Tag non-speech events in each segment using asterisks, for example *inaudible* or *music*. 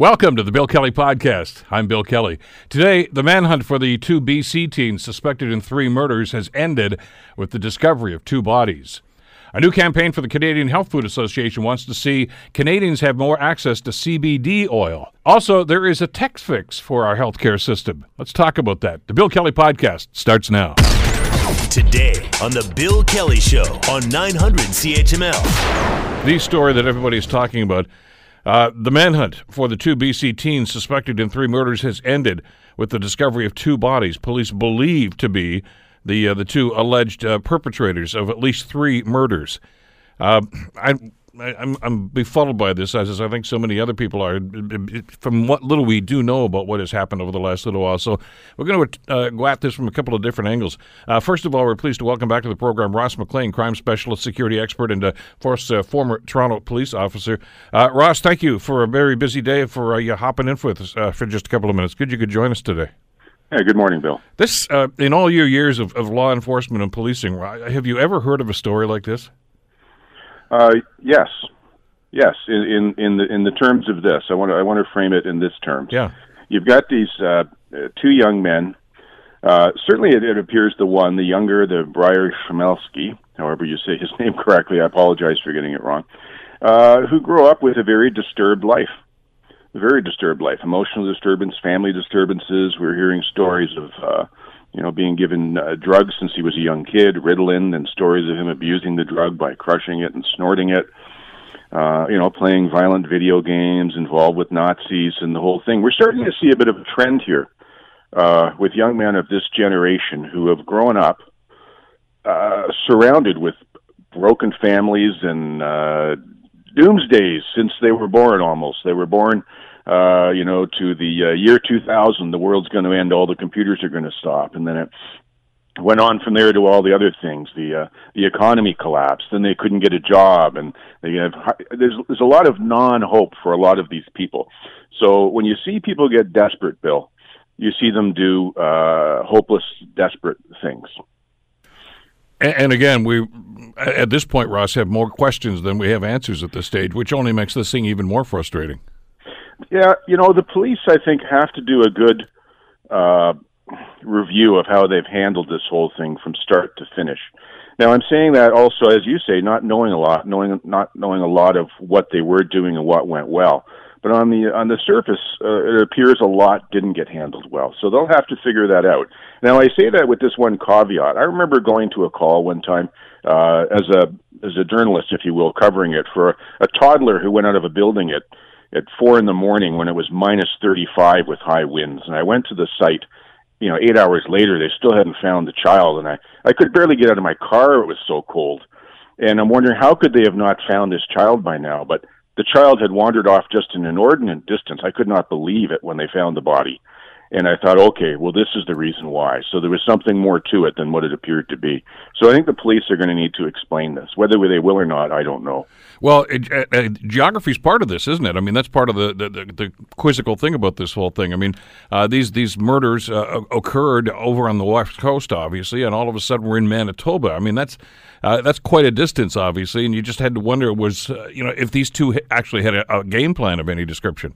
Welcome to the Bill Kelly Podcast. I'm Bill Kelly. Today, the manhunt for the two BC teens suspected in three murders has ended with the discovery of two bodies. A new campaign for the Canadian Health Food Association wants to see Canadians have more access to CBD oil. Also, there is a text fix for our healthcare system. Let's talk about that. The Bill Kelly Podcast starts now. Today on The Bill Kelly Show on 900 CHML. The story that everybody's talking about uh, the manhunt for the two BC teens suspected in three murders has ended with the discovery of two bodies police believe to be the uh, the two alleged uh, perpetrators of at least three murders. Uh, I I, am I'm befuddled by this, as I think so many other people are, from what little we do know about what has happened over the last little while. So we're going to uh, go at this from a couple of different angles. Uh, first of all, we're pleased to welcome back to the program Ross McLean, crime specialist, security expert, and, uh, of course, uh, former Toronto police officer. Uh, Ross, thank you for a very busy day for uh, you hopping in with us for just a couple of minutes. Good you could join us today. Hey, good morning, Bill. This, in all your years of, of law enforcement and policing, have you ever heard of a story like this? Uh, yes, yes. In, in in the in the terms of this, I want to I want to frame it in this terms. Yeah, you've got these uh, two young men. Uh, certainly, it, it, appears the one, the younger, the Bryer Schmelski, however you say his *laughs* name correctly. I apologize for getting it wrong. Uh, who grew up with a very disturbed life, a very disturbed life, emotional disturbance, family disturbances. We're hearing stories of uh, you know, being given uh, drugs since he was a young kid, Ritalin, and stories of him abusing the drug by crushing it and snorting it. Uh, you know, playing violent video games, involved with Nazis, and the whole thing. We're starting to see a bit of a trend here uh, with young men of this generation who have grown up uh, surrounded with broken families and uh, doomsdays since they were born. Almost, they were born uh, you know, to the uh, year 2000, the world's going to end, all the computers are going to stop, and then it went on from there to all the other things. The uh, the economy collapsed, then they couldn't get a job, and they have there's there's a lot of non hope for a lot of these people. So when you see people get desperate, Bill, you see them do uh, hopeless, desperate things. And again, we at this point, Ross, have more questions than we have answers at this stage, which only makes this thing even more frustrating. Yeah, you know, the police, I think, have to do a good uh, review of how they've handled this whole thing from start to finish. Now, I'm saying that also, as you say, not knowing a lot, knowing not knowing a lot of what they were doing and what went well. But on the on the surface, uh, it appears a lot didn't get handled well. So they'll have to figure that out. Now, I say that with this one caveat. I remember going to a call one time uh, as a as a journalist, if you will, covering it for a, a toddler who went out of a building at at four in the morning when it was minus 35 with high winds. And I went to the site, you know, eight hours later, they still hadn't found the child. And I, I could barely get out of my car. It was so cold. And I'm wondering how could they have not found this child by now? But the child had wandered off just an inordinate distance. I could not believe it when they found the body. And I thought, okay, well, this is the reason why. So there was something more to it than what it appeared to be. So I think the police are going to need to explain this. Whether they will or not, I don't know. Well, uh, uh geography is part of this, isn't it? I mean, that's part of the, the, the, the quizzical thing about this whole thing. I mean, uh, these these murders uh, occurred over on the west coast, obviously, and all of a sudden we're in Manitoba. I mean, that's uh, that's quite a distance, obviously, and you just had to wonder was uh, you know if these two actually had a, a game plan of any description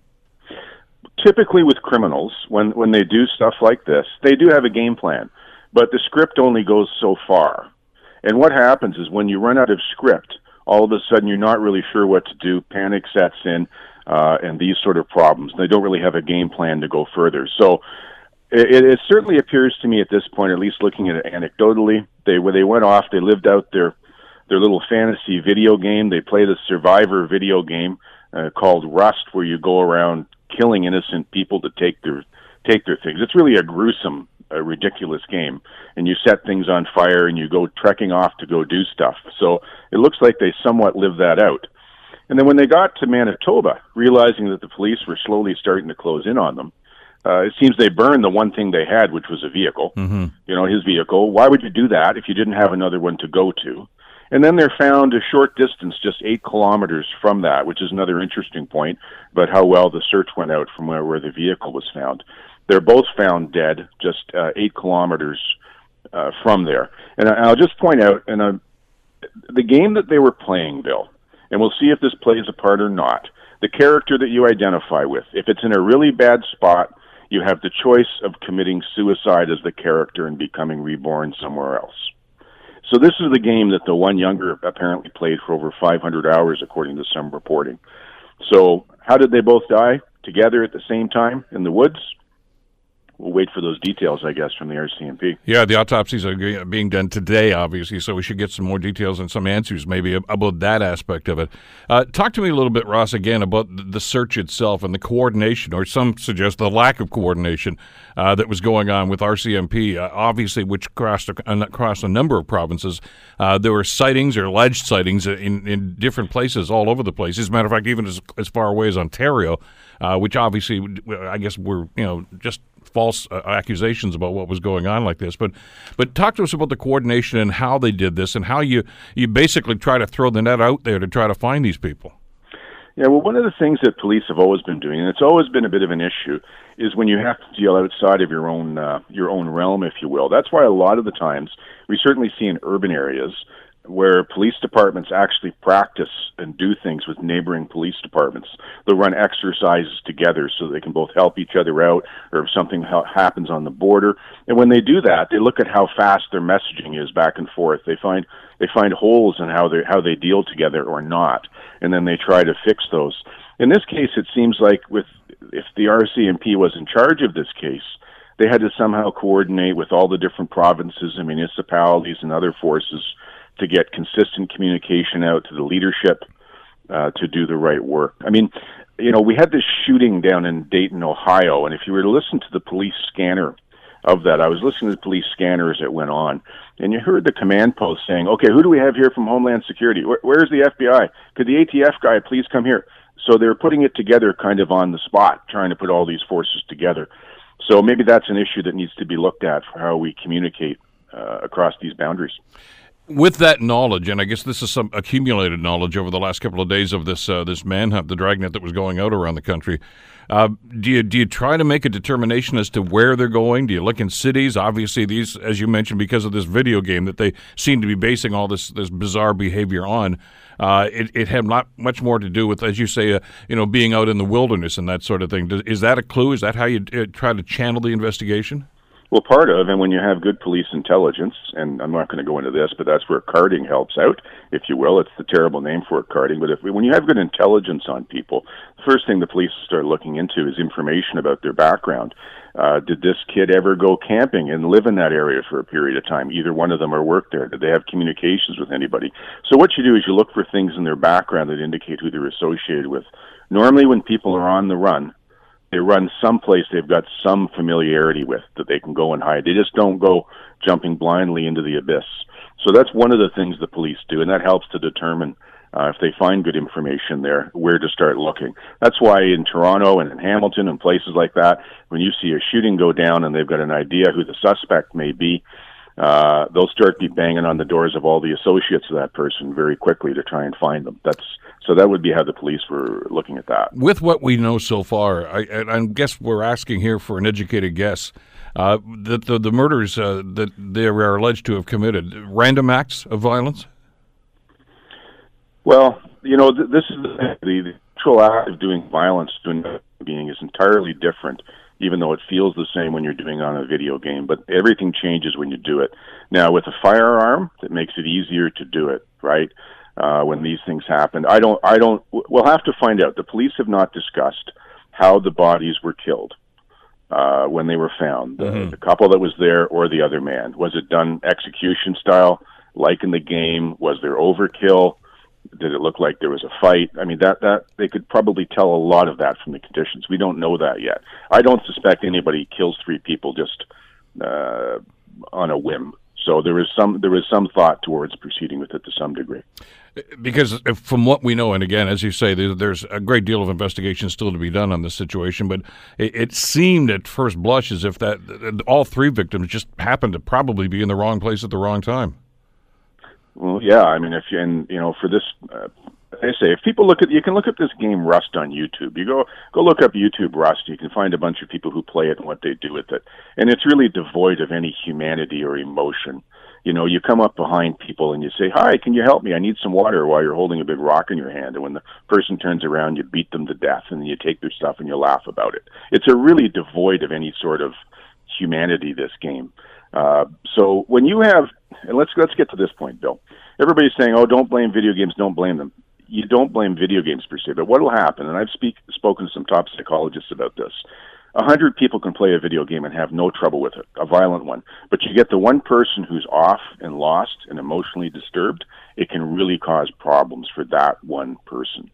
typically with criminals, when when they do stuff like this, they do have a game plan, but the script only goes so far. And what happens is when you run out of script, all of a sudden you're not really sure what to do. Panic sets in, uh, and these sort of problems. They don't really have a game plan to go further. So. It, it certainly appears to me at this point, at least looking at it anecdotally, they when they went off, they lived out their their little fantasy video game. They played a survivor video game uh, called Rust, where you go around killing innocent people to take their take their things. It's really a gruesome, a ridiculous game, and you set things on fire and you go trekking off to go do stuff. So it looks like they somewhat live that out. And then when they got to Manitoba, realizing that the police were slowly starting to close in on them, uh, it seems they burned the one thing they had, which was a vehicle. Mm-hmm. You know, his vehicle. Why would you do that if you didn't have another one to go to? And then they're found a short distance, just eight kilometers from that, which is another interesting point about how well the search went out from where, where the vehicle was found. They're both found dead, just uh, eight kilometers uh, from there. And I'll just point out, and uh, the game that they were playing, Bill, and we'll see if this plays a part or not. the character that you identify with. If it's in a really bad spot, you have the choice of committing suicide as the character and becoming reborn somewhere else. So this is the game that the one younger apparently played for over 500 hours, according to some reporting. So how did they both die together at the same time in the woods? We'll wait for those details, I guess, from the RCMP. Yeah, the autopsies are being done today, obviously, so we should get some more details and some answers maybe about that aspect of it. Uh, talk to me a little bit, Ross, again about the search itself and the coordination, or some suggest the lack of coordination uh, that was going on with RCMP, uh, obviously, which crossed across a number of provinces. Uh, there were sightings or alleged sightings in, in different places all over the place. As a matter of fact, even as, as far away as Ontario, uh, which obviously, I guess, were you know just false uh, accusations about what was going on like this. But but talk to us about the coordination and how they did this and how you you basically try to throw the net out there to try to find these people. Yeah, well, one of the things that police have always been doing, and it's always been a bit of an issue, is when you have to deal outside of your own uh, your own realm, if you will. That's why a lot of the times we certainly see in urban areas where police departments actually practice and do things with neighboring police departments. They'll run exercises together so they can both help each other out or if something ha- happens on the border. And when they do that, they look at how fast their messaging is back and forth. They find they find holes in how they how they deal together or not, and then they try to fix those. In this case, it seems like with if the RCMP was in charge of this case, they had to somehow coordinate with all the different provinces and municipalities and other forces to get consistent communication out to the leadership uh, to do the right work. I mean, you know, we had this shooting down in Dayton, Ohio, and if you were to listen to the police scanner of that, I was listening to the police scanner as it went on, and you heard the command post saying, "Okay, who do we have here from Homeland Security? Where, where's the FBI? Could the ATF guy please come here?" So they're putting it together kind of on the spot, trying to put all these forces together. So maybe that's an issue that needs to be looked at for how we communicate uh, across these boundaries with that knowledge, and I guess this is some accumulated knowledge over the last couple of days of this uh, this manhunt, the dragnet that was going out around the country. Uh, do you do you try to make a determination as to where they're going? Do you look in cities? Obviously, these, as you mentioned, because of this video game that they seem to be basing all this this bizarre behavior on. Uh, it, it had not much more to do with, as you say, uh, you know, being out in the wilderness and that sort of thing. Does, is that a clue? Is that how you uh, try to channel the investigation? Well, part of, and when you have good police intelligence, and I'm not going to go into this, but that's where carding helps out, if you will. It's the terrible name for it, carding. But if when you have good intelligence on people, the first thing the police start looking into is information about their background. Uh, did this kid ever go camping and live in that area for a period of time? Either one of them or work there. Did they have communications with anybody? So what you do is you look for things in their background that indicate who they're associated with. Normally, when people are on the run, they run someplace they've got some familiarity with that they can go and hide. They just don't go jumping blindly into the abyss. So that's one of the things the police do, and that helps to determine uh, if they find good information there, where to start looking. That's why in Toronto and in Hamilton and places like that, when you see a shooting go down and they've got an idea who the suspect may be, uh, they'll start be banging on the doors of all the associates of that person very quickly to try and find them. That's so that would be how the police were looking at that. With what we know so far, I, I guess we're asking here for an educated guess. Uh, that the, the murders uh, that they are alleged to have committed, random acts of violence? Well, you know, th- this is the, the actual act of doing violence to a being is entirely different even though it feels the same when you're doing it on a video game. But everything changes when you do it. Now, with a firearm, it makes it easier to do it, right? Uh, when these things happen, I don't, I don't. We'll have to find out. The police have not discussed how the bodies were killed uh, when they were found. Mm-hmm. The, the couple that was there or the other man. Was it done execution style, like in the game? Was there overkill? Did it look like there was a fight? I mean, that that they could probably tell a lot of that from the conditions. We don't know that yet. I don't suspect anybody kills three people just uh, on a whim. So there is some there is some thought towards proceeding with it to some degree. Because from what we know, and again, as you say, there's a great deal of investigation still to be done on this situation. But it, it seemed at first blush as if that all three victims just happened to probably be in the wrong place at the wrong time. Well, yeah. I mean, if you and you know, for this, uh, I say, if people look at, you can look up this game Rust on YouTube. You go go look up YouTube Rust. You can find a bunch of people who play it and what they do with it, and it's really devoid of any humanity or emotion. You know, you come up behind people and you say, "Hi, can you help me? I need some water." While you're holding a big rock in your hand, and when the person turns around, you beat them to death, and then you take their stuff and you laugh about it. It's a really devoid of any sort of humanity. This game. Uh, so when you have, and let's let's get to this point, Bill. Everybody's saying, "Oh, don't blame video games. Don't blame them." You don't blame video games per se, but what will happen? And I've speak, spoken to some top psychologists about this a hundred people can play a video game and have no trouble with it, a violent one. But you get the one person who's off and lost and emotionally disturbed, it can really cause problems for that one person.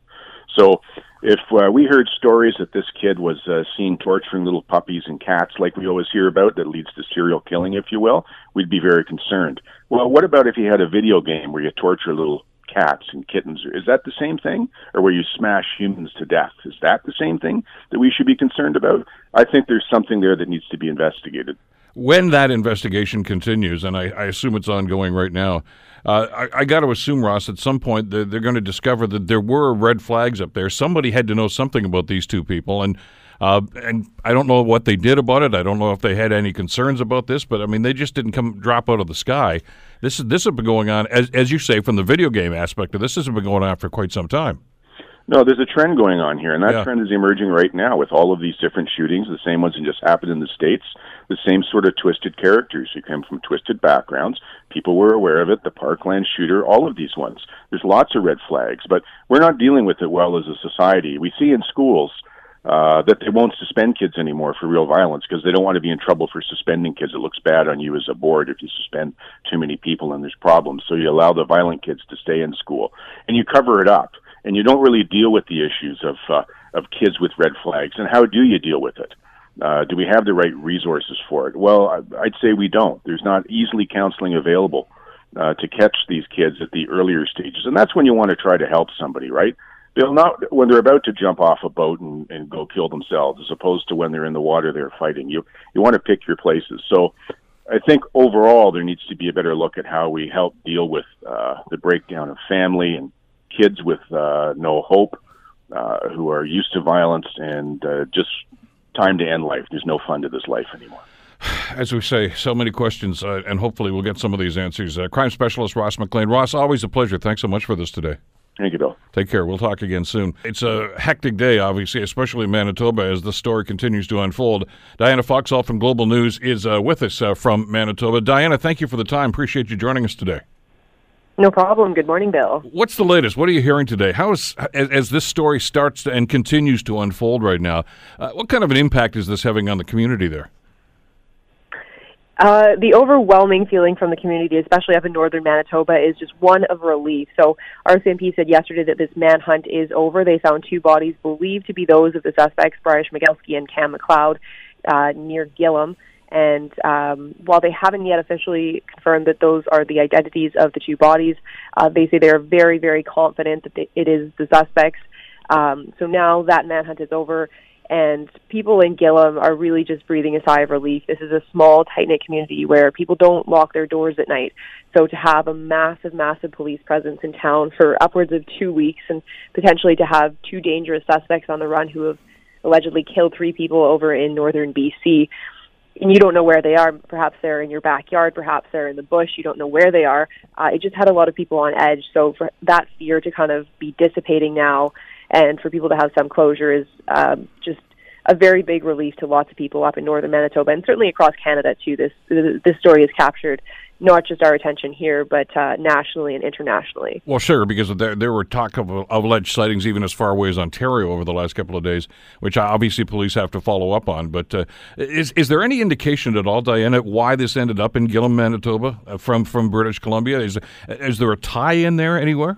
So if uh, we heard stories that this kid was uh, seen torturing little puppies and cats, like we always hear about, that leads to serial killing, if you will, we'd be very concerned. Well, what about if he had a video game where you torture little cats and kittens. Is that the same thing? Or where you smash humans to death? Is that the same thing that we should be concerned about? I think there's something there that needs to be investigated. When that investigation continues, and I, I assume it's ongoing right now, uh, I, I got to assume, Ross, at some point they're, they're going to discover that there were red flags up there. Somebody had to know something about these two people, and uh, and I don't know what they did about it. I don't know if they had any concerns about this, but I mean, they just didn't come drop out of the sky. This is this has been going on, as as you say, from the video game aspect of this. This has been going on for quite some time. No, there's a trend going on here, and that yeah. trend is emerging right now with all of these different shootings. The same ones that just happened in the states. The same sort of twisted characters who came from twisted backgrounds. People were aware of it. The Parkland shooter, all of these ones. There's lots of red flags, but we're not dealing with it well as a society. We see in schools uh, that they won't suspend kids anymore for real violence because they don't want to be in trouble for suspending kids. It looks bad on you as a board if you suspend too many people and there's problems. So you allow the violent kids to stay in school and you cover it up and you don't really deal with the issues of uh, of kids with red flags. And how do you deal with it? Uh, do we have the right resources for it? Well, I'd say we don't. There's not easily counseling available uh, to catch these kids at the earlier stages, and that's when you want to try to help somebody, right? they'll not when they're about to jump off a boat and, and go kill themselves, as opposed to when they're in the water they're fighting. You you want to pick your places. So I think overall there needs to be a better look at how we help deal with uh, the breakdown of family and kids with uh, no hope, uh, who are used to violence and uh, just time to end life. There's no fun to this life anymore. *sighs* As we say, so many questions, uh, and hopefully we'll get some of these answers. Uh, crime specialist Ross McLean. Ross, always a pleasure. Thanks so much for this today. Thank you, Bill. Take care. We'll talk again soon. It's a hectic day, obviously, especially in Manitoba as the story continues to unfold. Diana Foxall from Global News is uh, with us uh, from Manitoba. Diana, thank you for the time. Appreciate you joining us today. No problem. Good morning, Bill. What's the latest? What are you hearing today? How is as, as this story starts and continues to unfold right now? Uh, what kind of an impact is this having on the community there? Uh, the overwhelming feeling from the community, especially up in northern Manitoba, is just one of relief. So, RCMP said yesterday that this manhunt is over. They found two bodies believed to be those of the suspects, Bryer Schmegelsky and Kam McLeod, uh, near Gillam. And um, while they haven't yet officially confirmed that those are the identities of the two bodies, uh, they say they're very, very confident that they, it is the suspects. Um, so now that manhunt is over and people in Gillam are really just breathing a sigh of relief. This is a small, tight knit community where people don't lock their doors at night. So to have a massive, massive police presence in town for upwards of two weeks and potentially to have two dangerous suspects on the run who have allegedly killed three people over in northern BC, and you don't know where they are. Perhaps they're in your backyard, perhaps they're in the bush. You don't know where they are. Uh, it just had a lot of people on edge. So for that fear to kind of be dissipating now and for people to have some closure is um, just a very big relief to lots of people up in northern Manitoba and certainly across Canada too. This this story has captured not just our attention here, but uh, nationally and internationally. Well, sure, because there, there were talk of, of alleged sightings even as far away as Ontario over the last couple of days, which obviously police have to follow up on. But uh, is is there any indication at all, Diana, why this ended up in Gillam, Manitoba, uh, from from British Columbia? Is is there a tie in there anywhere?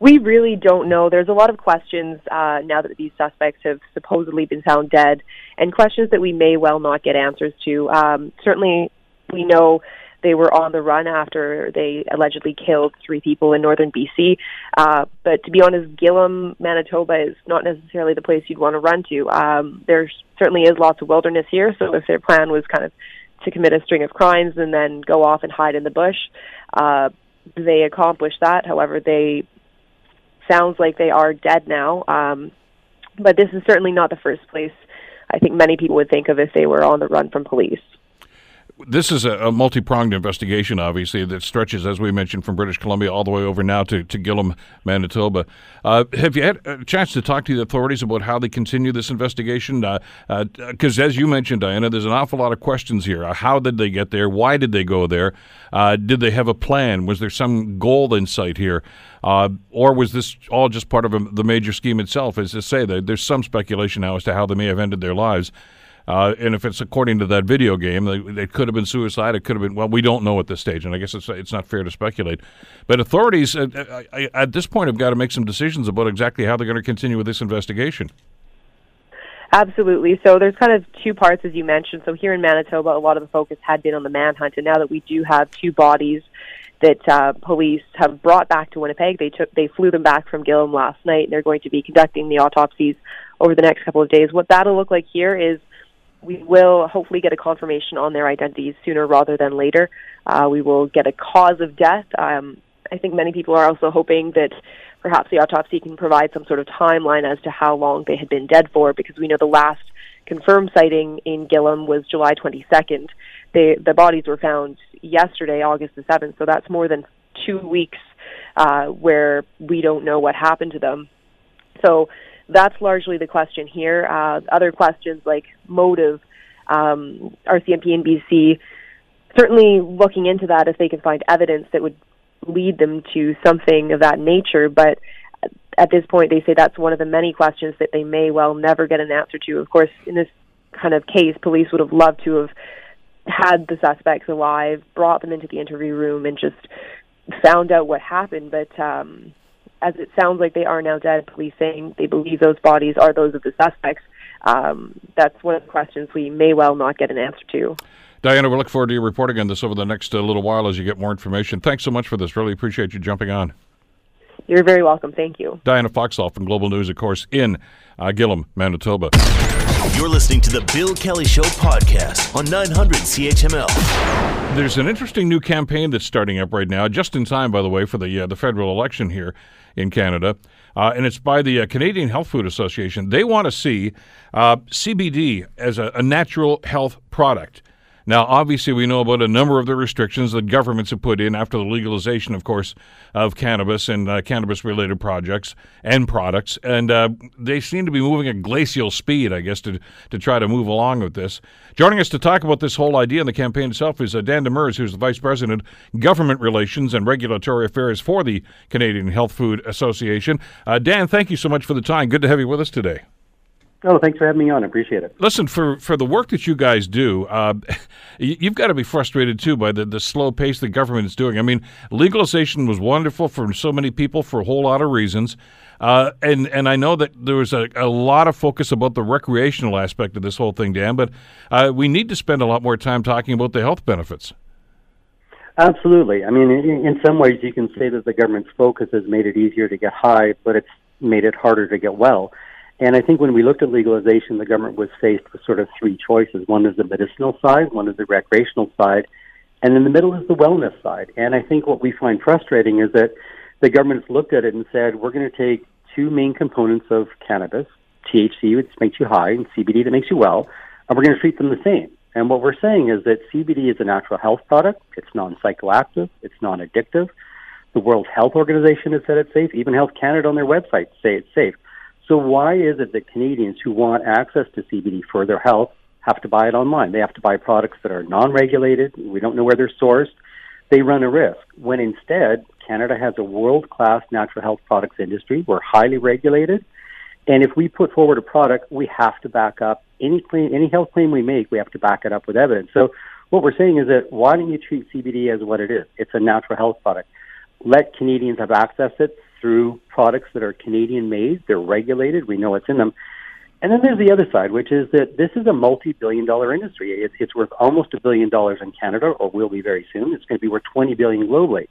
We really don't know. There's a lot of questions uh, now that these suspects have supposedly been found dead, and questions that we may well not get answers to. Um, certainly, we know they were on the run after they allegedly killed three people in northern BC. Uh, but to be honest, Gillam, Manitoba is not necessarily the place you'd want to run to. Um, there certainly is lots of wilderness here, so if their plan was kind of to commit a string of crimes and then go off and hide in the bush, uh, they accomplished that. However, they sounds like they are dead now. Um, but this is certainly not the first place I think many people would think of if they were on the run from police. This is a, a multi pronged investigation, obviously, that stretches, as we mentioned, from British Columbia all the way over now to, to Gillam, Manitoba. Uh, have you had a chance to talk to the authorities about how they continue this investigation? Because, uh, uh, as you mentioned, Diana, there's an awful lot of questions here. Uh, how did they get there? Why did they go there? Uh, did they have a plan? Was there some goal in sight here? Or was this all just part of a, the major scheme itself? As I say, there's some speculation now as to how they may have ended their lives. Uh, and if it's according to that video game, it could have been suicide. It could have been well, we don't know at this stage, and I guess it's it's not fair to speculate. But authorities uh, uh at this point have got to make some decisions about exactly how they're going to continue with this investigation. Absolutely. So there's kind of two parts, as you mentioned. So here in Manitoba, a lot of the focus had been on the manhunt, and now that we do have two bodies that uh, police have brought back to Winnipeg, they took they flew them back from Gillam last night, and they're going to be conducting the autopsies over the next couple of days. What that'll look like here is we will hopefully get a confirmation on their identities sooner rather than later. Uh, we will get a cause of death. Um, I think many people are also hoping that perhaps the autopsy can provide some sort of timeline as to how long they had been dead for, because we know the last confirmed sighting in Gillam was July 22nd. They, the bodies were found yesterday, August the 7th, so that's more than two weeks uh, where we don't know what happened to them. So that's largely the question here. Uh, other questions like motive, um, RCMP and BC certainly looking into that if they can find evidence that would lead them to something of that nature. But at this point, they say that's one of the many questions that they may well never get an answer to. Of course, in this kind of case, police would have loved to have had the suspects alive, brought them into the interview room, and just found out what happened. But um, as it sounds like they are now dead, police saying they believe those bodies are those of the suspects. Um, that's one of the questions we may well not get an answer to. Diana, we look forward to your reporting on this over the next uh, little while as you get more information. Thanks so much for this. Really appreciate you jumping on. You're very welcome. Thank you. Diana Foxall from Global News, of course, in uh, Gillam, Manitoba. You're listening to the Bill Kelly Show podcast on 900 CHML. There's an interesting new campaign that's starting up right now, just in time, by the way, for the uh, the federal election here in Canada, uh, and it's by the uh, Canadian Health Food Association. They want to see uh, CBD as a, a natural health product. Now, obviously, we know about a number of the restrictions that governments have put in after the legalization, of course, of cannabis and uh, cannabis related projects and products. And uh, they seem to be moving at glacial speed, I guess, to, to try to move along with this. Joining us to talk about this whole idea and the campaign itself is uh, Dan Demers, who's the Vice President, Government Relations and Regulatory Affairs for the Canadian Health Food Association. Uh, Dan, thank you so much for the time. Good to have you with us today. Oh, thanks for having me on. I appreciate it. Listen, for, for the work that you guys do, uh, *laughs* you've got to be frustrated too by the, the slow pace the government is doing. I mean, legalization was wonderful for so many people for a whole lot of reasons. Uh, and, and I know that there was a, a lot of focus about the recreational aspect of this whole thing, Dan, but uh, we need to spend a lot more time talking about the health benefits. Absolutely. I mean, in, in some ways, you can say that the government's focus has made it easier to get high, but it's made it harder to get well. And I think when we looked at legalization, the government was faced with sort of three choices. One is the medicinal side, one is the recreational side, and in the middle is the wellness side. And I think what we find frustrating is that the government's looked at it and said, we're going to take two main components of cannabis, THC, which makes you high, and CBD that makes you well, and we're going to treat them the same. And what we're saying is that CBD is a natural health product. It's non-psychoactive. It's non-addictive. The World Health Organization has said it's safe. Even Health Canada on their website say it's safe. So why is it that Canadians who want access to CBD for their health have to buy it online? They have to buy products that are non-regulated. We don't know where they're sourced. They run a risk when instead Canada has a world-class natural health products industry. We're highly regulated. And if we put forward a product, we have to back up any claim, any health claim we make, we have to back it up with evidence. So what we're saying is that why don't you treat CBD as what it is? It's a natural health product. Let Canadians have access to it through products that are Canadian made. They're regulated. We know what's in them. And then there's the other side, which is that this is a multi-billion dollar industry. It's, it's worth almost a billion dollars in Canada, or will be very soon. It's going to be worth 20 billion globally.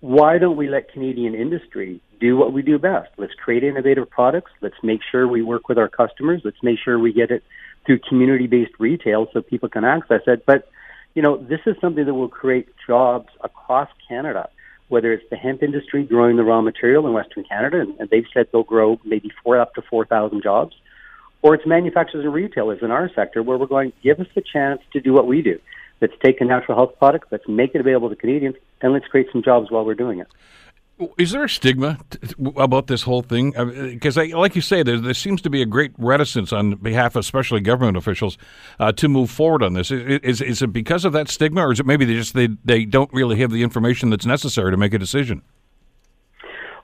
Why don't we let Canadian industry do what we do best? Let's create innovative products. Let's make sure we work with our customers. Let's make sure we get it through community-based retail so people can access it. But, you know, this is something that will create jobs across Canada whether it's the hemp industry growing the raw material in Western Canada, and, and they've said they'll grow maybe four up to 4,000 jobs, or it's manufacturers and retailers in our sector where we're going, give us the chance to do what we do. Let's take a natural health product, let's make it available to Canadians, and let's create some jobs while we're doing it. Is there a stigma about this whole thing? Because, like you say, there, there, seems to be a great reticence on behalf of especially government officials uh, to move forward on this. Is, is it because of that stigma, or is it maybe they just they, they don't really have the information that's necessary to make a decision?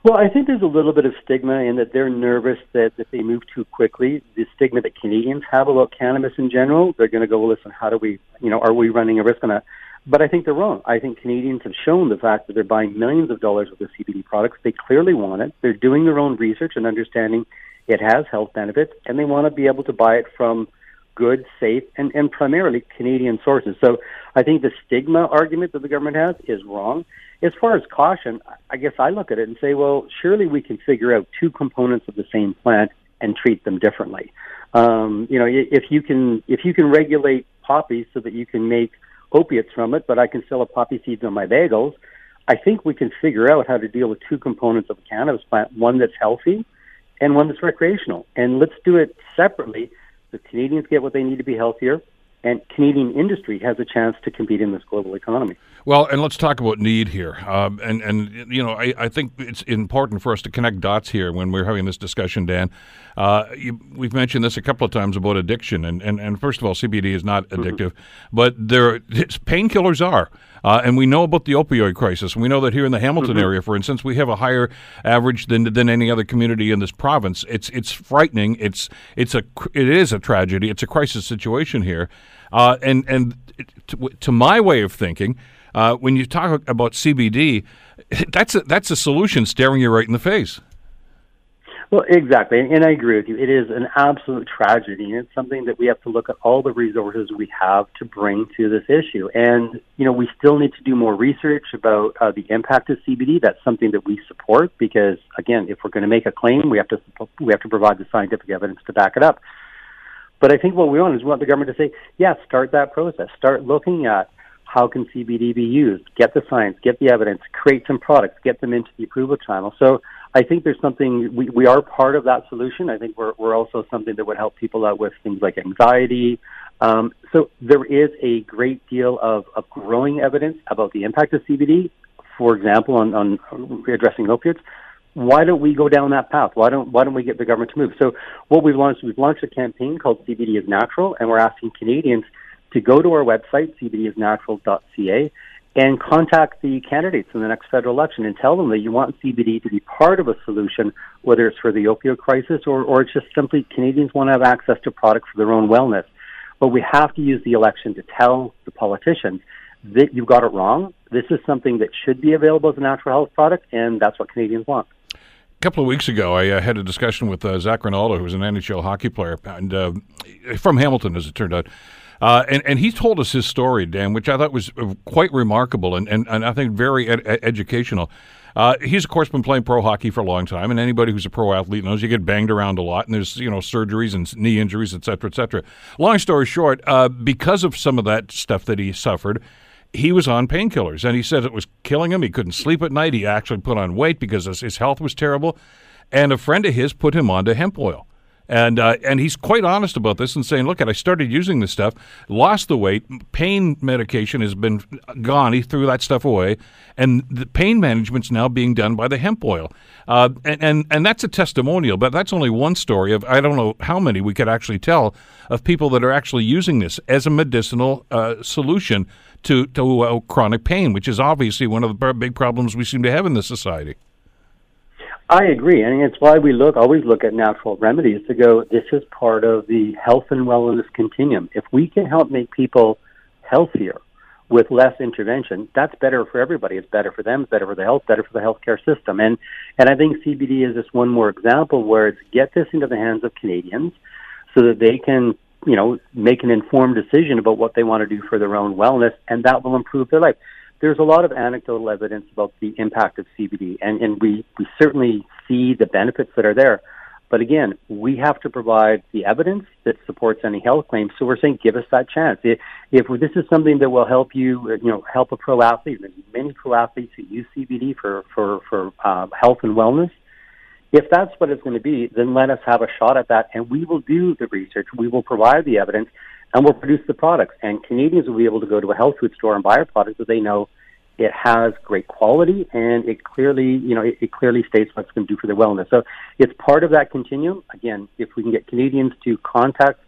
Well, I think there's a little bit of stigma in that they're nervous that if they move too quickly, the stigma that Canadians have about cannabis in general, they're going to go, listen, how do we, you know, are we running a risk on that? But I think they're wrong. I think Canadians have shown the fact that they're buying millions of dollars worth of CBD products. They clearly want it. They're doing their own research and understanding it has health benefits, and they want to be able to buy it from good, safe, and, and primarily Canadian sources. So I think the stigma argument that the government has is wrong. As far as caution, I guess I look at it and say, well, surely we can figure out two components of the same plant and treat them differently. Um, you know, if you can if you can regulate poppies so that you can make opiates from it, but I can sell a poppy seeds on my bagels. I think we can figure out how to deal with two components of a cannabis plant, one that's healthy and one that's recreational. And let's do it separately so Canadians get what they need to be healthier and Canadian industry has a chance to compete in this global economy. Well, and let's talk about need here. Um, and, and, you know, I, I, think it's important for us to connect dots here when we're having this discussion, Dan. Uh, you, we've mentioned this a couple of times about addiction. And, and, and first of all, CBD is not mm-hmm. addictive, mm-hmm. but there *laughs* painkillers are. Uh, and we know about the opioid crisis. We know that here in the Hamilton mm-hmm. area, for instance, we have a higher average than than any other community in this province. It's it's frightening. It's it's a it is a tragedy. It's a crisis situation here. Uh, and and to, to, my way of thinking, uh, when you talk about CBD, *laughs* that's a, that's a solution staring you right in the face. Well, exactly, and I agree with you. It is an absolute tragedy, and it's something that we have to look at all the resources we have to bring to this issue. And you know, we still need to do more research about uh, the impact of CBD. That's something that we support because, again, if we're going to make a claim, we have to we have to provide the scientific evidence to back it up. But I think what we want is we want the government to say, yeah, start that process. Start looking at how can CBD be used, get the science, get the evidence, create some products, get them into the approval channel. So I think there's something, we, we are part of that solution. I think we're, we're also something that would help people out with things like anxiety. Um, so there is a great deal of, of growing evidence about the impact of CBD, for example, on, on addressing opiates why don't we go down that path? Why don't why don't we get the government to move? So what we've launched, we've launched a campaign called CBD is Natural, and we're asking Canadians to go to our website, cbdisnatural.ca, and contact the candidates in the next federal election and tell them that you want CBD to be part of a solution, whether it's for the opioid crisis or, or it's just simply Canadians want to have access to products for their own wellness. But we have to use the election to tell the politicians that you've got it wrong. This is something that should be available as a natural health product, and that's what Canadians want. A couple of weeks ago, I uh, had a discussion with uh, Zac Rinaldo, who was an NHL hockey player, and uh, from Hamilton, as it turned out. Uh, and, and he told us his story, Dan, which I thought was uh, quite remarkable and, and, and I think very ed- educational. Uh, he's of course been playing pro hockey for a long time, and anybody who's a pro athlete knows you get banged around a lot, and there's you know surgeries and knee injuries, et cetera, et cetera. Long story short, uh, because of some of that stuff that he suffered, he was on painkillers, and he said it was killing him. He couldn't sleep at night. He actually put on weight because his health was terrible. And a friend of his put him onto hemp oil. And uh, and he's quite honest about this and saying, "Look, at I started using this stuff, lost the weight, pain medication has been gone. He threw that stuff away, and the pain management's now being done by the hemp oil. Uh, and, and and that's a testimonial, but that's only one story of I don't know how many we could actually tell of people that are actually using this as a medicinal uh, solution to to uh, chronic pain, which is obviously one of the big problems we seem to have in this society." I agree, and it's why we look always look at natural remedies to go. This is part of the health and wellness continuum. If we can help make people healthier with less intervention, that's better for everybody. It's better for them, it's better for the health, better for the healthcare system. And and I think CBD is just one more example where it's get this into the hands of Canadians so that they can you know make an informed decision about what they want to do for their own wellness, and that will improve their life there's a lot of anecdotal evidence about the impact of CBD, and, and we, we certainly see the benefits that are there. But again, we have to provide the evidence that supports any health claims. So we're saying, give us that chance. If, if this is something that will help you, you know, help a pro athlete, many pro athletes who use CBD for for for uh, health and wellness. If that's what it's going to be, then let us have a shot at that, and we will do the research. We will provide the evidence, and we'll produce the products. And Canadians will be able to go to a health food store and buy our products that they know it has great quality and it clearly, you know, it, it clearly states what it's going to do for their wellness. So it's part of that continuum. Again, if we can get Canadians to contact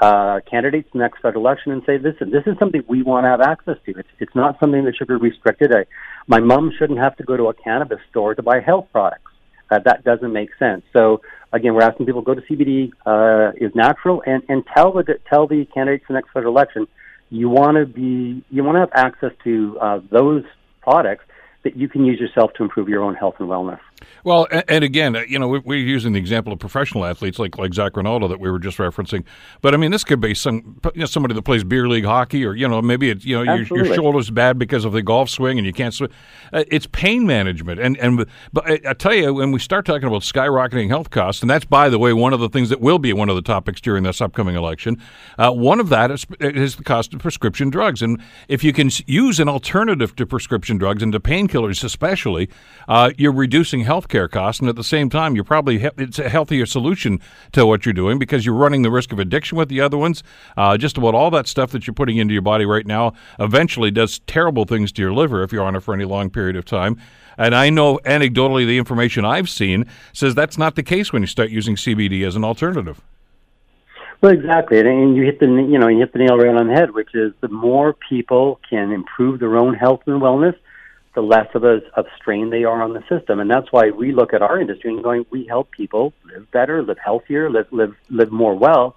uh, candidates in the next federal election and say, listen, this is something we want to have access to. It's, it's not something that should be restricted. I, my mom shouldn't have to go to a cannabis store to buy health products. Uh, that doesn't make sense. So again, we're asking people go to CBD uh, is natural and, and tell the tell the candidates in the next federal election you want to be you want to have access to uh, those products that you can use yourself to improve your own health and wellness. Well, and, and again, you know, we're using the example of professional athletes like like Zac Rinaldo that we were just referencing. But I mean, this could be some you know, somebody that plays beer league hockey, or you know, maybe it's you know your, your shoulder's bad because of the golf swing and you can't swing. Uh, it's pain management, and and but I, I, tell you, when we start talking about skyrocketing health costs, and that's by the way one of the things that will be one of the topics during this upcoming election. Uh, one of that is, is the cost of prescription drugs, and if you can use an alternative to prescription drugs and to painkillers especially, uh, you're reducing health care costs, and at the same time, you're probably he- it's a healthier solution to what you're doing because you're running the risk of addiction with the other ones. Uh, just about all that stuff that you're putting into your body right now eventually does terrible things to your liver if you're on it for any long period of time. And I know anecdotally, the information I've seen says that's not the case when you start using CBD as an alternative. Well, exactly, and you hit the you know you hit the nail right on the head, which is the more people can improve their own health and wellness, the less of a of strain they are on the system, and that's why we look at our industry and going, we help people live better, live healthier, live live live more well.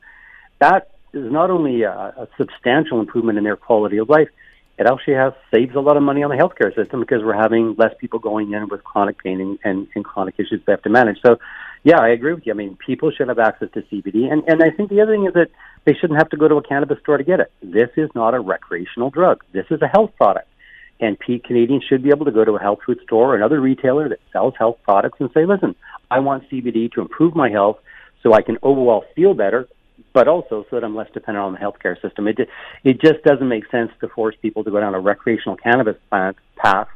That is not only a, a substantial improvement in their quality of life, it actually has saves a lot of money on the healthcare system because we're having less people going in with chronic pain and, and, and chronic issues they have to manage. So, yeah, I agree with you. I mean, people should have access to CBD, and and I think the other thing is that they shouldn't have to go to a cannabis store to get it. This is not a recreational drug. This is a health product. And Pete Canadians should be able to go to a health food store or another retailer that sells health products and say, listen, I want CBD to improve my health so I can overall feel better, but also so that I'm less dependent on the healthcare system. It, it just doesn't make sense to force people to go down a recreational cannabis plant path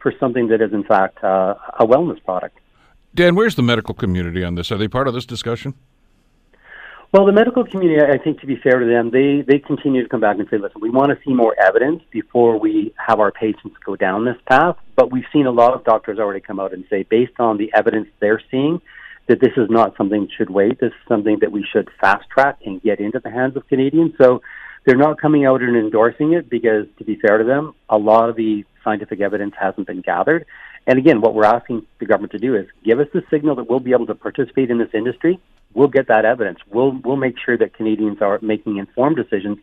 for something that is, in fact, uh, a wellness product. Dan, where's the medical community on this? Are they part of this discussion? Well, the medical community, I think, to be fair to them, they they continue to come back and say, "Listen, we want to see more evidence before we have our patients go down this path." But we've seen a lot of doctors already come out and say, based on the evidence they're seeing, that this is not something that should wait. This is something that we should fast track and get into the hands of Canadians. So they're not coming out and endorsing it because, to be fair to them, a lot of the scientific evidence hasn't been gathered. And again, what we're asking the government to do is give us the signal that we'll be able to participate in this industry we'll get that evidence. We'll we'll make sure that Canadians are making informed decisions,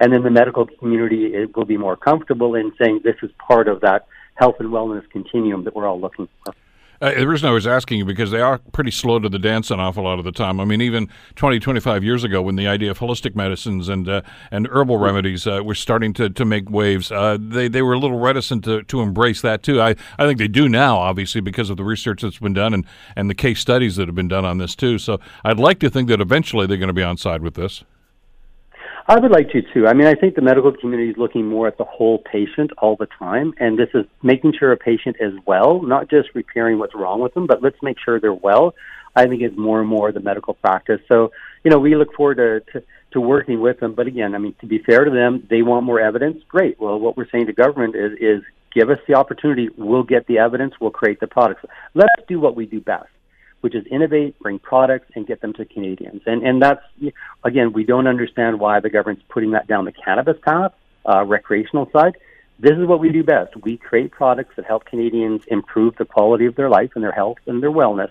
and then the medical community it will be more comfortable in saying this is part of that health and wellness continuum that we're all looking for. Uh, the reason I was asking you because they are pretty slow to the dance an awful lot of the time. I mean, even 20, 25 years ago, when the idea of holistic medicines and uh, and herbal remedies uh, were starting to, to make waves, uh, they they were a little reticent to, to embrace that too. I, I think they do now, obviously, because of the research that's been done and, and the case studies that have been done on this too. So I'd like to think that eventually they're going to be on side with this. I would like to too. I mean, I think the medical community is looking more at the whole patient all the time, and this is making sure a patient is well, not just repairing what's wrong with them, but let's make sure they're well. I think is more and more the medical practice. So, you know, we look forward to, to, to working with them. But again, I mean, to be fair to them, they want more evidence. Great. Well, what we're saying to government is, is give us the opportunity. We'll get the evidence. We'll create the products. Let's do what we do best which is innovate, bring products, and get them to Canadians. And and that's again, we don't understand why the government's putting that down the cannabis path, uh, recreational side. This is what we do best. We create products that help Canadians improve the quality of their life and their health and their wellness.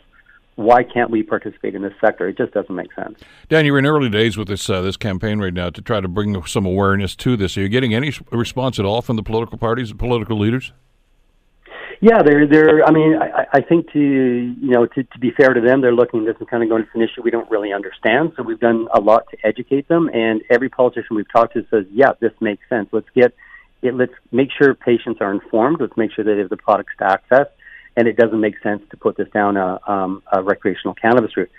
Why can't we participate in this sector? It just doesn't make sense. Dan, you're in early days with this uh, this campaign right now to try to bring some awareness to this. Are you getting any response at all from the political parties, and political leaders? Yeah, they're they're. I mean, I, I think to you know to, to be fair to them, they're looking at this and kind of going to an issue we don't really understand. So we've done a lot to educate them, and every politician we've talked to says, "Yeah, this makes sense. Let's get it. Let's make sure patients are informed. Let's make sure they have the products to access, and it doesn't make sense to put this down a, um, a recreational cannabis route."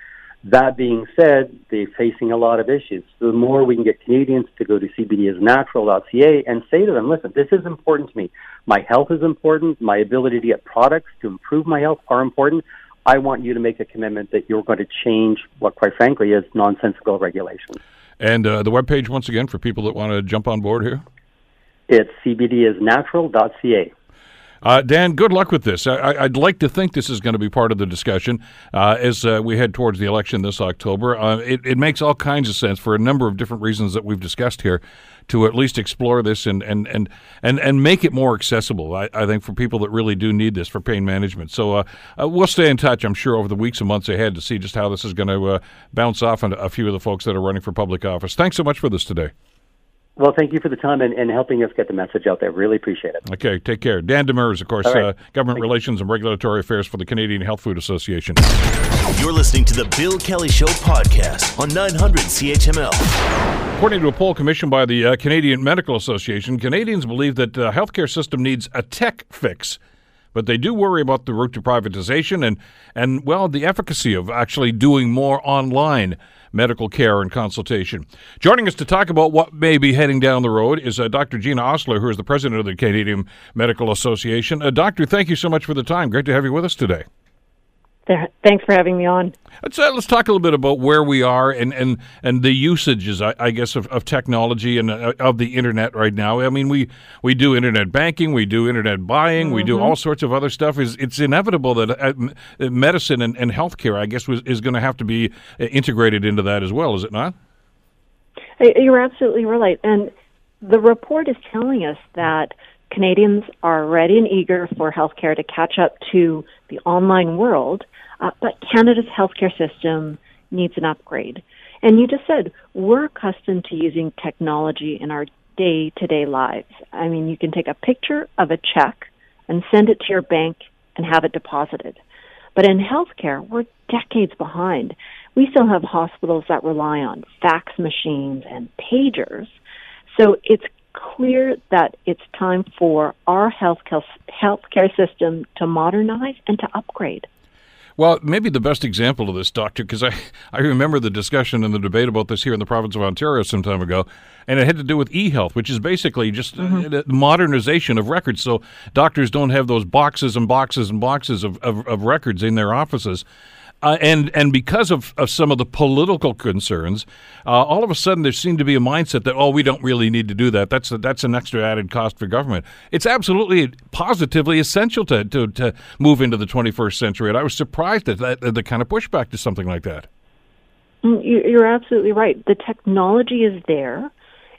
That being said, they're facing a lot of issues. The more we can get Canadians to go to cbdisnatural.ca and say to them, listen, this is important to me. My health is important. My ability to get products to improve my health are important. I want you to make a commitment that you're going to change what, quite frankly, is nonsensical regulation. And uh, the webpage, once again, for people that want to jump on board here? It's cbdisnatural.ca. Uh, Dan, good luck with this. I, would like to think this is going to be part of the discussion uh, as uh, we head towards the election this October. Uh, it, it, makes all kinds of sense for a number of different reasons that we've discussed here to at least explore this and and and and, and make it more accessible. I, I think for people that really do need this for pain management. So uh, uh, we'll stay in touch. I'm sure over the weeks and months ahead to see just how this is going to bounce off on a few of the folks that are running for public office. Thanks so much for this today. Well, thank you for the time and, and, helping us get the message out there. Really appreciate it. Okay, take care. Dan Demers, of course, right. uh, Government thank Relations you. and Regulatory Affairs for the Canadian Health Food Association. You're listening to the Bill Kelly Show podcast on 900 CHML. According to a poll commissioned by the uh, Canadian Medical Association, Canadians believe that the uh, healthcare system needs a tech fix but they do worry about the route to privatization and, and well, the efficacy of actually doing more online medical care and consultation. Joining us to talk about what may be heading down the road is uh, Dr. Gigi Osler, who is the president of the Canadian Medical Association. Uh, doctor, thank you so much for the time. Great to have you with us today. Thanks for having me on. Let's uh, let's talk a little bit about where we are and and and the usages, I, I guess, of, of technology and uh, of the internet right now. I mean, we we do internet banking, we do internet buying, mm-hmm. we do mm-hmm. all sorts of other stuff. Is it's inevitable that uh, uh medicine and, and healthcare, I guess, was, is going to have to be uh, integrated into that as well. Is it not? You're absolutely right, and the report is telling us that Canadians are ready and eager for healthcare to catch up to the online world uh, but Canada's healthcare system needs an upgrade. And you just said we're accustomed to using technology in our day to day lives. I mean, you can take a picture of a check and send it to your bank and have it deposited. But in healthcare, we're decades behind. We still have hospitals that rely on fax machines and pagers. So it's clear that it's time for our healthcare, healthcare system to modernize and to upgrade. Well, maybe the best example of this, Doctor, because I, I remember the discussion and the debate about this here in the province of Ontario some time ago, and it had to do with e health, which is basically just mm-hmm. modernization of records. So doctors don't have those boxes and boxes and boxes of, of, of records in their offices. Uh, and and because of, of some of the political concerns, uh, all of a sudden there seemed to be a mindset that oh we don't really need to do that. That's a, that's an extra added cost for government. It's absolutely positively essential to, to, to move into the 21st century. And I was surprised at that, the kind of pushback to something like that. Mm, you're absolutely right. The technology is there.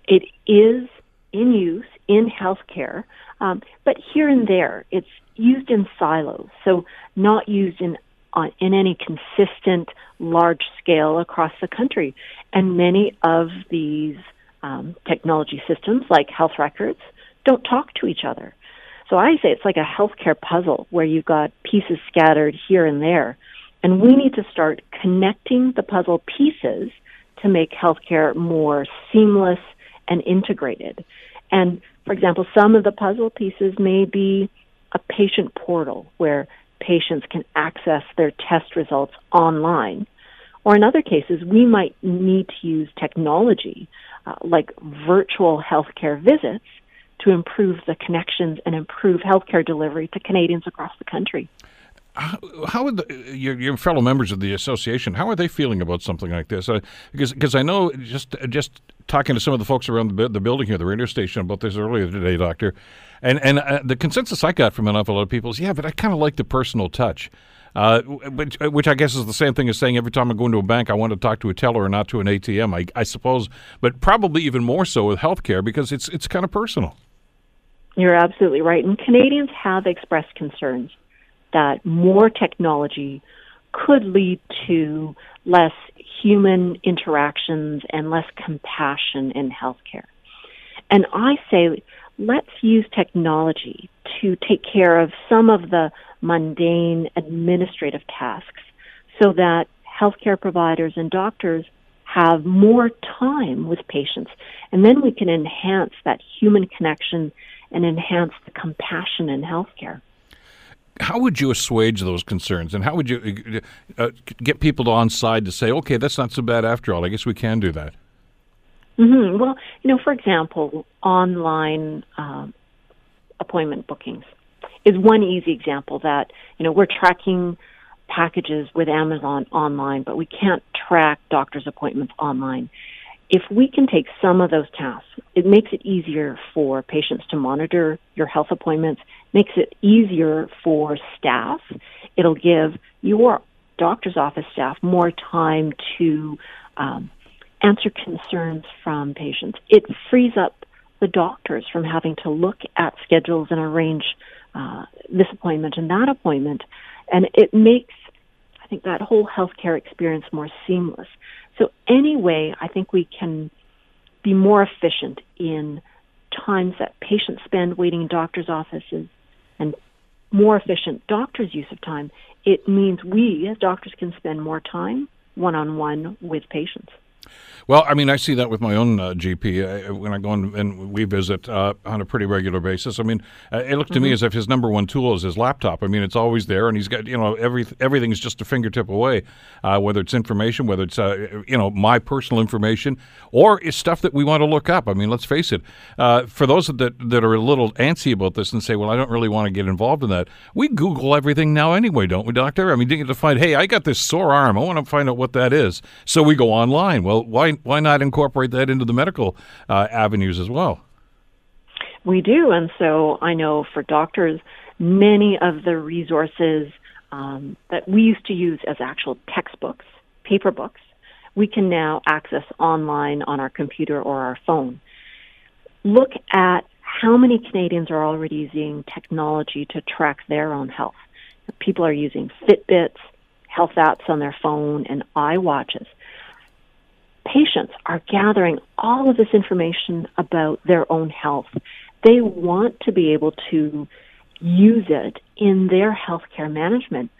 It is in use in healthcare, um, but here and there it's used in silos. So not used in on, in any consistent large scale across the country. And many of these um, technology systems, like health records, don't talk to each other. So I say it's like a healthcare puzzle where you've got pieces scattered here and there. And we need to start connecting the puzzle pieces to make healthcare more seamless and integrated. And for example, some of the puzzle pieces may be a patient portal where patients can access their test results online. Or in other cases, we might need to use technology uh, like virtual healthcare visits to improve the connections and improve healthcare delivery to Canadians across the country. How, how are the, your, your, fellow members of the association? How are they feeling about something like this? Uh, because because I know just just talking to some of the folks around the, the building here, the radio station, about this earlier today, Doctor, and and uh, the consensus I got from an awful lot of people is, yeah, but I kind of like the personal touch. Uh, which, which I guess is the same thing as saying every time I go into a bank, I want to talk to a teller and not to an ATM. I, I suppose, but probably even more so with healthcare because it's it's kind of personal. You're absolutely right, and Canadians have expressed concerns that more technology could lead to less human interactions and less compassion in healthcare. And I say, let's use technology to take care of some of the mundane administrative tasks so that healthcare providers and doctors have more time with patients. And then we can enhance that human connection and enhance the compassion in healthcare how would you assuage those concerns, and how would you uh, get people on side to say, okay, that's not so bad after all? I guess we can do that. Mm-hmm. Well, you know, for example, online um, appointment bookings is one easy example that you know we're tracking packages with Amazon online, but we can't track doctor's appointments online. if we can take some of those tasks, it makes it easier for patients to monitor your health appointments, makes it easier for staff. It'll give your doctor's office staff more time to um, answer concerns from patients. It frees up the doctors from having to look at schedules and arrange uh, this appointment and that appointment. And it makes, I think, that whole healthcare experience more seamless. So, anyway, I think we can be more efficient in times that patients spend waiting in doctors' offices and more efficient doctors' use of time. It means we, as doctors, can spend more time one on one with patients. Well, I mean, I see that with my own uh, GP uh, when I go and, and we visit uh, on a pretty regular basis. I mean, uh, it looked to mm-hmm. me as if his number one tool is his laptop. I mean, it's always there, and he's got you know every everything's just a fingertip away. Uh, whether it's information, whether it's uh, you know my personal information, or it's stuff that we want to look up. I mean, let's face it. for those that that are a little antsy about this and say, "Well, I don't really want to get involved in that," we Google everything now anyway, don't we, Doctor? I mean, you get to find, hey, I got this sore arm. I want to find out what that is. So we go online. Well, why why not incorporate that into the medical uh, avenues as well? We do, and so I know for doctors, many of the resources um, that we used to use as actual textbooks, paper books, we can now access online on our computer or our phone. Look at how many Canadians are already using technology to track their own health. People are using Fitbits, health apps on their phone, and iWatches patients are gathering all of this information about their own health. They want to be able to use it in their healthcare management.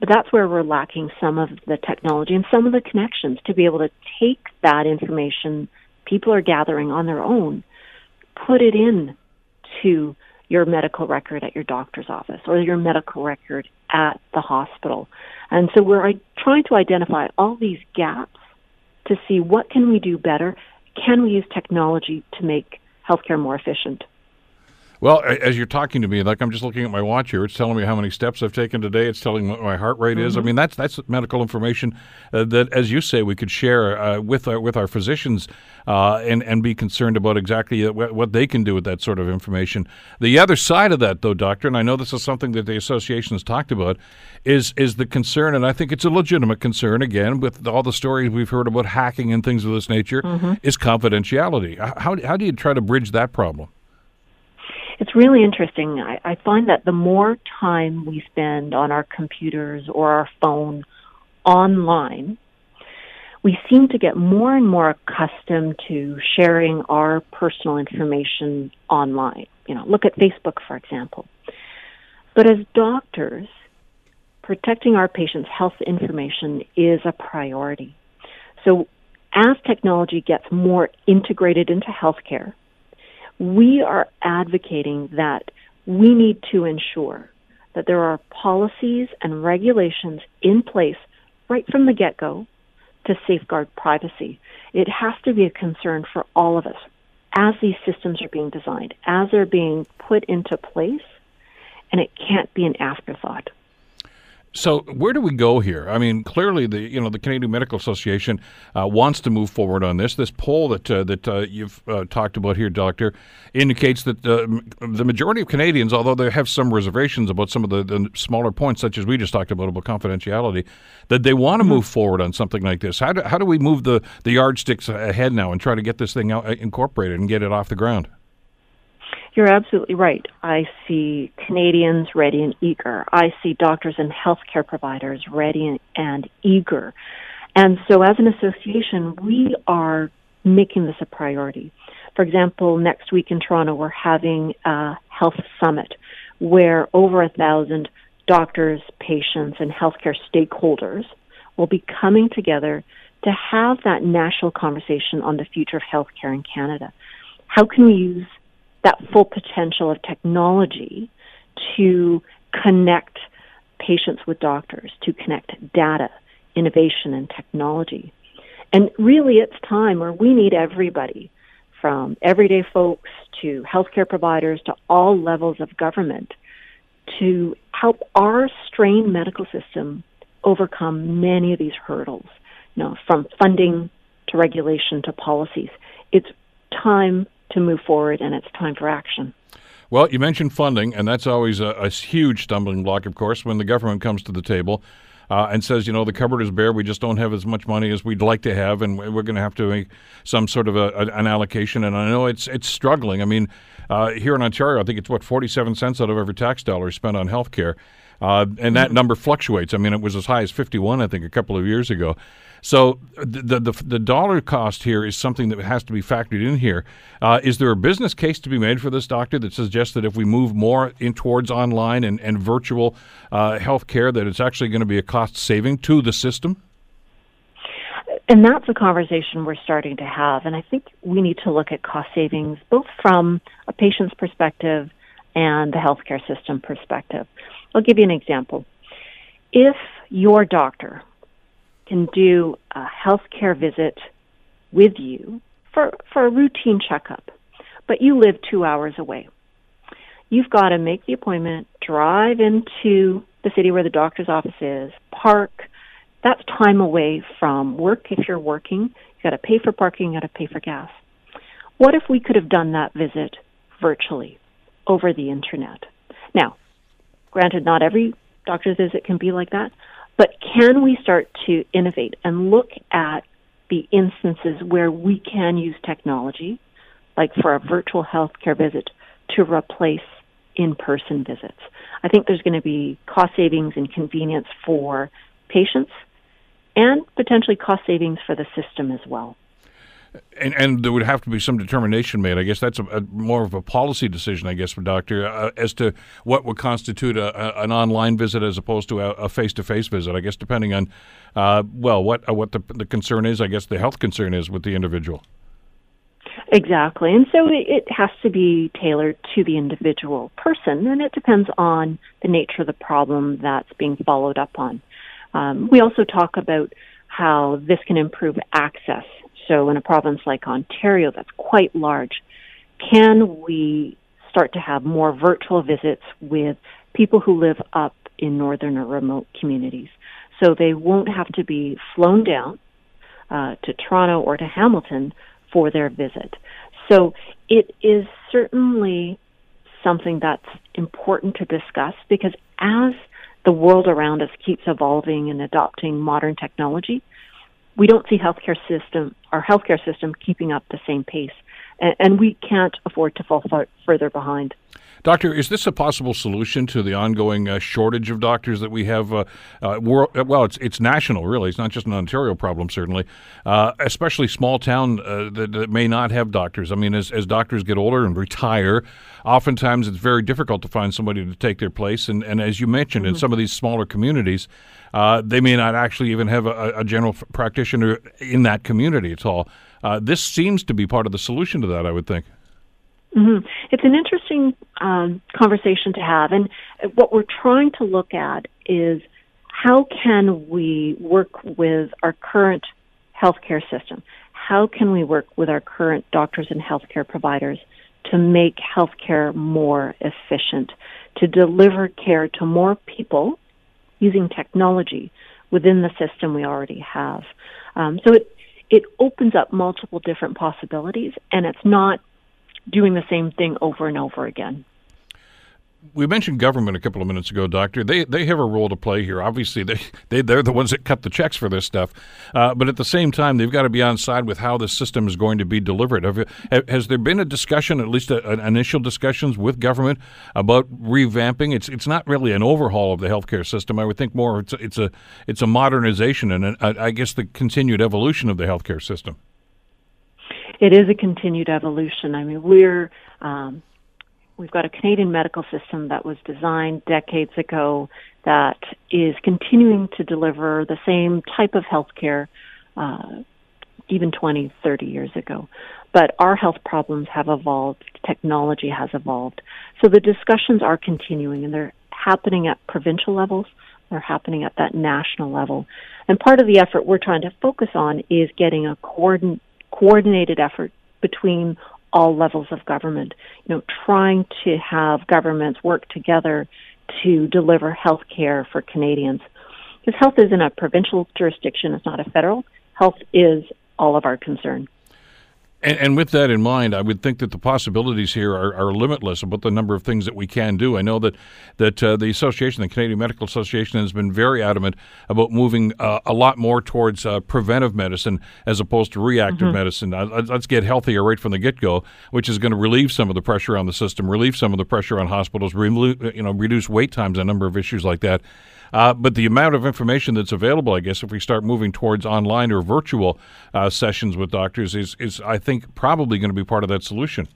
But that's where we're lacking some of the technology and some of the connections to be able to take that information people are gathering on their own, put it in to your medical record at your doctor's office or your medical record at the hospital. And so we're trying to identify all these gaps to see what can we do better? Can we use technology to make healthcare more efficient? Well, as you're talking to me, like I'm just looking at my watch here, it's telling me how many steps I've taken today. It's telling me what my heart rate mm-hmm. is. I mm-hmm. mean, that's that's medical information uh, that, as you say, we could share uh, with our with our physicians uh, and and be concerned about exactly uh, what they can do with that sort of information. The other side of that, though, doctor, and I know this is something that the association has talked about, is is the concern, and I think it's a legitimate concern. Again, with all the stories we've heard about hacking and things of this nature, mm-hmm. is confidentiality. How how do you try to bridge that problem? It's really interesting. I, I find that the more time we spend on our computers or our phone online, we seem to get more and more accustomed to sharing our personal information online. You know, look at Facebook, for example. But as doctors, protecting our patients' health information is a priority. So as technology gets more integrated into healthcare, we are advocating that we need to ensure that there are policies and regulations in place right from the get go to safeguard privacy. It has to be a concern for all of us as these systems are being designed, as they're being put into place, and it can't be an afterthought. So where do we go here? I mean, clearly the you know the Canadian Medical Association uh, wants to move forward on this. This poll that uh, that uh, you've uh, talked about here, Doctor, indicates that uh, the majority of Canadians, although they have some reservations about some of the, the, smaller points, such as we just talked about about confidentiality, that they want to mm-hmm. move forward on something like this. How do, how do we move the the yardsticks ahead now and try to get this thing out, incorporated and get it off the ground? You're absolutely right. I see Canadians ready and eager. I see doctors and healthcare providers ready and eager. And so, as an association, we are making this a priority. For example, next week in Toronto, we're having a health summit where over a thousand doctors, patients, and healthcare stakeholders will be coming together to have that national conversation on the future of healthcare in Canada. How can we use that full potential of technology to connect patients with doctors, to connect data, innovation, and technology. And really, it's time where we need everybody from everyday folks to healthcare providers to all levels of government to help our strained medical system overcome many of these hurdles, you know, from funding to regulation to policies. It's time to move forward and it's time for action. Well, you mentioned funding, and that's always a, a huge stumbling block, of course, when the government comes to the table. Uh, and says, you know, the cupboard is bare. We just don't have as much money as we'd like to have, and we're going to have to make some sort of a, an allocation. And I know it's it's struggling. I mean, uh, here in Ontario, I think it's what forty seven cents out of every tax dollar spent on health care. Uh, and that mm-hmm. number fluctuates. I mean, it was as high as 51, I think, a couple of years ago. So the, the, the dollar cost here is something that has to be factored in here. Uh, is there a business case to be made for this doctor that suggests that if we move more in towards online and, and virtual uh, health care, that it's actually going to be a cost saving to the system? And that's a conversation we're starting to have. And I think we need to look at cost savings both from a patient's perspective and the healthcare system perspective. I'll give you an example. If your doctor can do a healthcare visit with you for, for a routine checkup, but you live two hours away. You've got to make the appointment, drive into the city where the doctor's office is, park. That's time away from work if you're working. You've got to pay for parking, you've got to pay for gas. What if we could have done that visit virtually over the internet? Now, granted, not every doctor's visit can be like that, but can we start to innovate and look at the instances where we can use technology, like for a virtual healthcare visit, to replace in person visits? I think there's going to be cost savings and convenience for patients and potentially cost savings for the system as well. And, and, there would have to be some determination made. I guess that's a, a more of a policy decision, I guess, for doctor, uh, as to what would constitute a, a, an online visit as opposed to a face to face visit. I guess depending on, uh, well, what uh, what the, the concern is. I guess the health concern is with the individual. Exactly, and so it, it has to be tailored to the individual person, and it depends on the nature of the problem that's being followed up on. Um, we also talk about how this can improve access so in a province like Ontario that's quite large, can we start to have more virtual visits with people who live up in northern or remote communities? So they won't have to be flown down uh, to Toronto or to Hamilton for their visit. So it is certainly something that's important to discuss because as the world around us keeps evolving and adopting modern technology, we don't see healthcare system our healthcare system keeping up the same pace, and, and we can't afford to fall far, further behind. Doctor, is this a possible solution to the ongoing uh, shortage of doctors that we have? Uh, uh, well, it's it's national, really. It's not just an Ontario problem, certainly. Uh, especially small town uh, that, that, may not have doctors. I mean, as, as doctors get older and retire, oftentimes it's very difficult to find somebody to take their place. And, and as you mentioned, mm-hmm. in some of these smaller communities, uh, they may not actually even have a, a general f- practitioner in that community at all. this seems to be part of the solution to that, I would think. Mm-hmm. It's an interesting um, conversation to have, and what we're trying to look at is how can we work with our current healthcare system? How can we work with our current doctors and healthcare providers to make healthcare more efficient, to deliver care to more people using technology within the system we already have? Um, so it it opens up multiple different possibilities, and it's not doing the same thing over and over again. We mentioned government a couple of minutes ago, Doctor. They they have a role to play here. Obviously, they, they they're the ones that cut the checks for this stuff. Uh, but at the same time, they've got to be on side with how the system is going to be delivered. Have, has there been a discussion, at least a, an initial discussions with government about revamping? It's it's not really an overhaul of the healthcare system. I would think more it's a, it's a it's a modernization and a, I guess the continued evolution of the healthcare system it is a continued evolution. I mean, we're um, we've got a Canadian medical system that was designed decades ago that is continuing to deliver the same type of health care uh, even 20, 30 years ago. But our health problems have evolved, technology has evolved. So the discussions are continuing and they're happening at provincial levels, they're happening at that national level. And part of the effort we're trying to focus on is getting a coordinate coordinated effort between all levels of government. You know, trying to have governments work together to deliver health care for Canadians. Because health isn't a provincial jurisdiction, it's not a federal. Health is all of our concern. And, and, with that in mind, I would think that the possibilities here are, are, limitless about the number of things that we can do. I know that that uh, the association, the Canadian Medical Association, has been very adamant about moving uh, a lot more towards uh, preventive medicine as opposed to reactive mm-hmm. medicine. Uh, let's get healthier right from the get go, which is going to relieve some of the pressure on the system, relieve some of the pressure on hospitals, you know, reduce wait times, a number of issues like that. Uh, but the amount of information that's available, I guess, if we start moving towards online or virtual uh, sessions with doctors, is, is I think probably going to be part of that solution.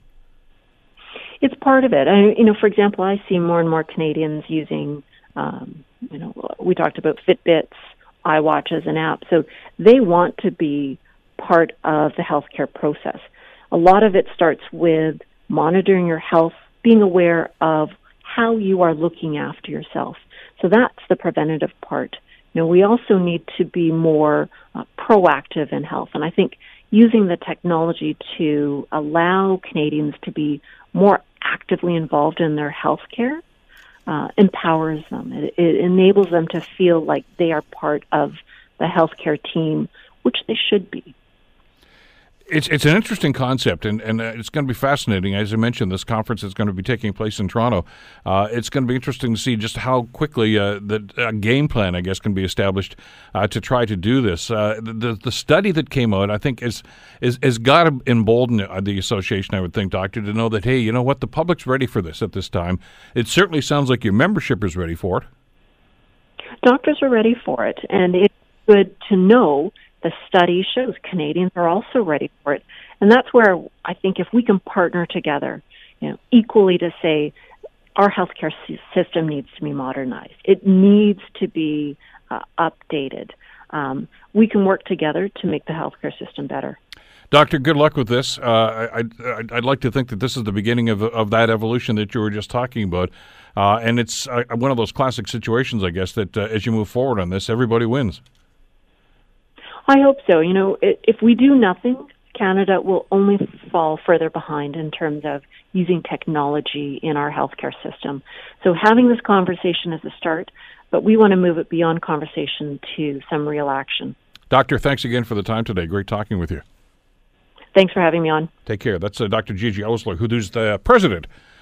It's part of it. I, you know, for example, I see more and more Canadians using, um, you know, we talked about Fitbits, iWatches, and apps. So they want to be part of the healthcare process. A lot of it starts with monitoring your health, being aware of how you are looking after yourself. So that's the preventative part. You know, we also need to be more uh, proactive in health, and I think using the technology to allow Canadians to be more actively involved in their health care uh, empowers them. It, it enables them to feel like they are part of the healthcare team, which they should be it's it's an interesting concept, and, and uh, it's going to be fascinating. As I mentioned, this conference is going to be taking place in Toronto. Uh, it's going to be interesting to see just how quickly uh, the game plan, I guess, can be established uh, to try to do this. Uh, the the study that came out, I think, is is has got to embolden the association. I would think, Doctor, to know that hey, you know what, the public's ready for this at this time. It certainly sounds like your membership is ready for it. Doctors are ready for it, and it's good to know the study shows Canadians are also ready for it. And that's where I think if we can partner together, you know, equally to say our healthcare system needs to be modernized. It needs to be uh, updated. Um, we can work together to make the healthcare system better. Doctor, good luck with this. Uh, I, I'd, I'd, like to think that this is the beginning of, of that evolution that you were just talking about. Uh, and it's uh, one of those classic situations, I guess, that uh, as you move forward on this, everybody wins. I hope so. You know, if we do nothing, Canada will only fall further behind in terms of using technology in our healthcare system. So having this conversation is a start, but we want to move it beyond conversation to some real action. Doctor, thanks again for the time today. Great talking with you. Thanks for having me on. Take care. That's uh, Dr. Gigi Osler, who's the president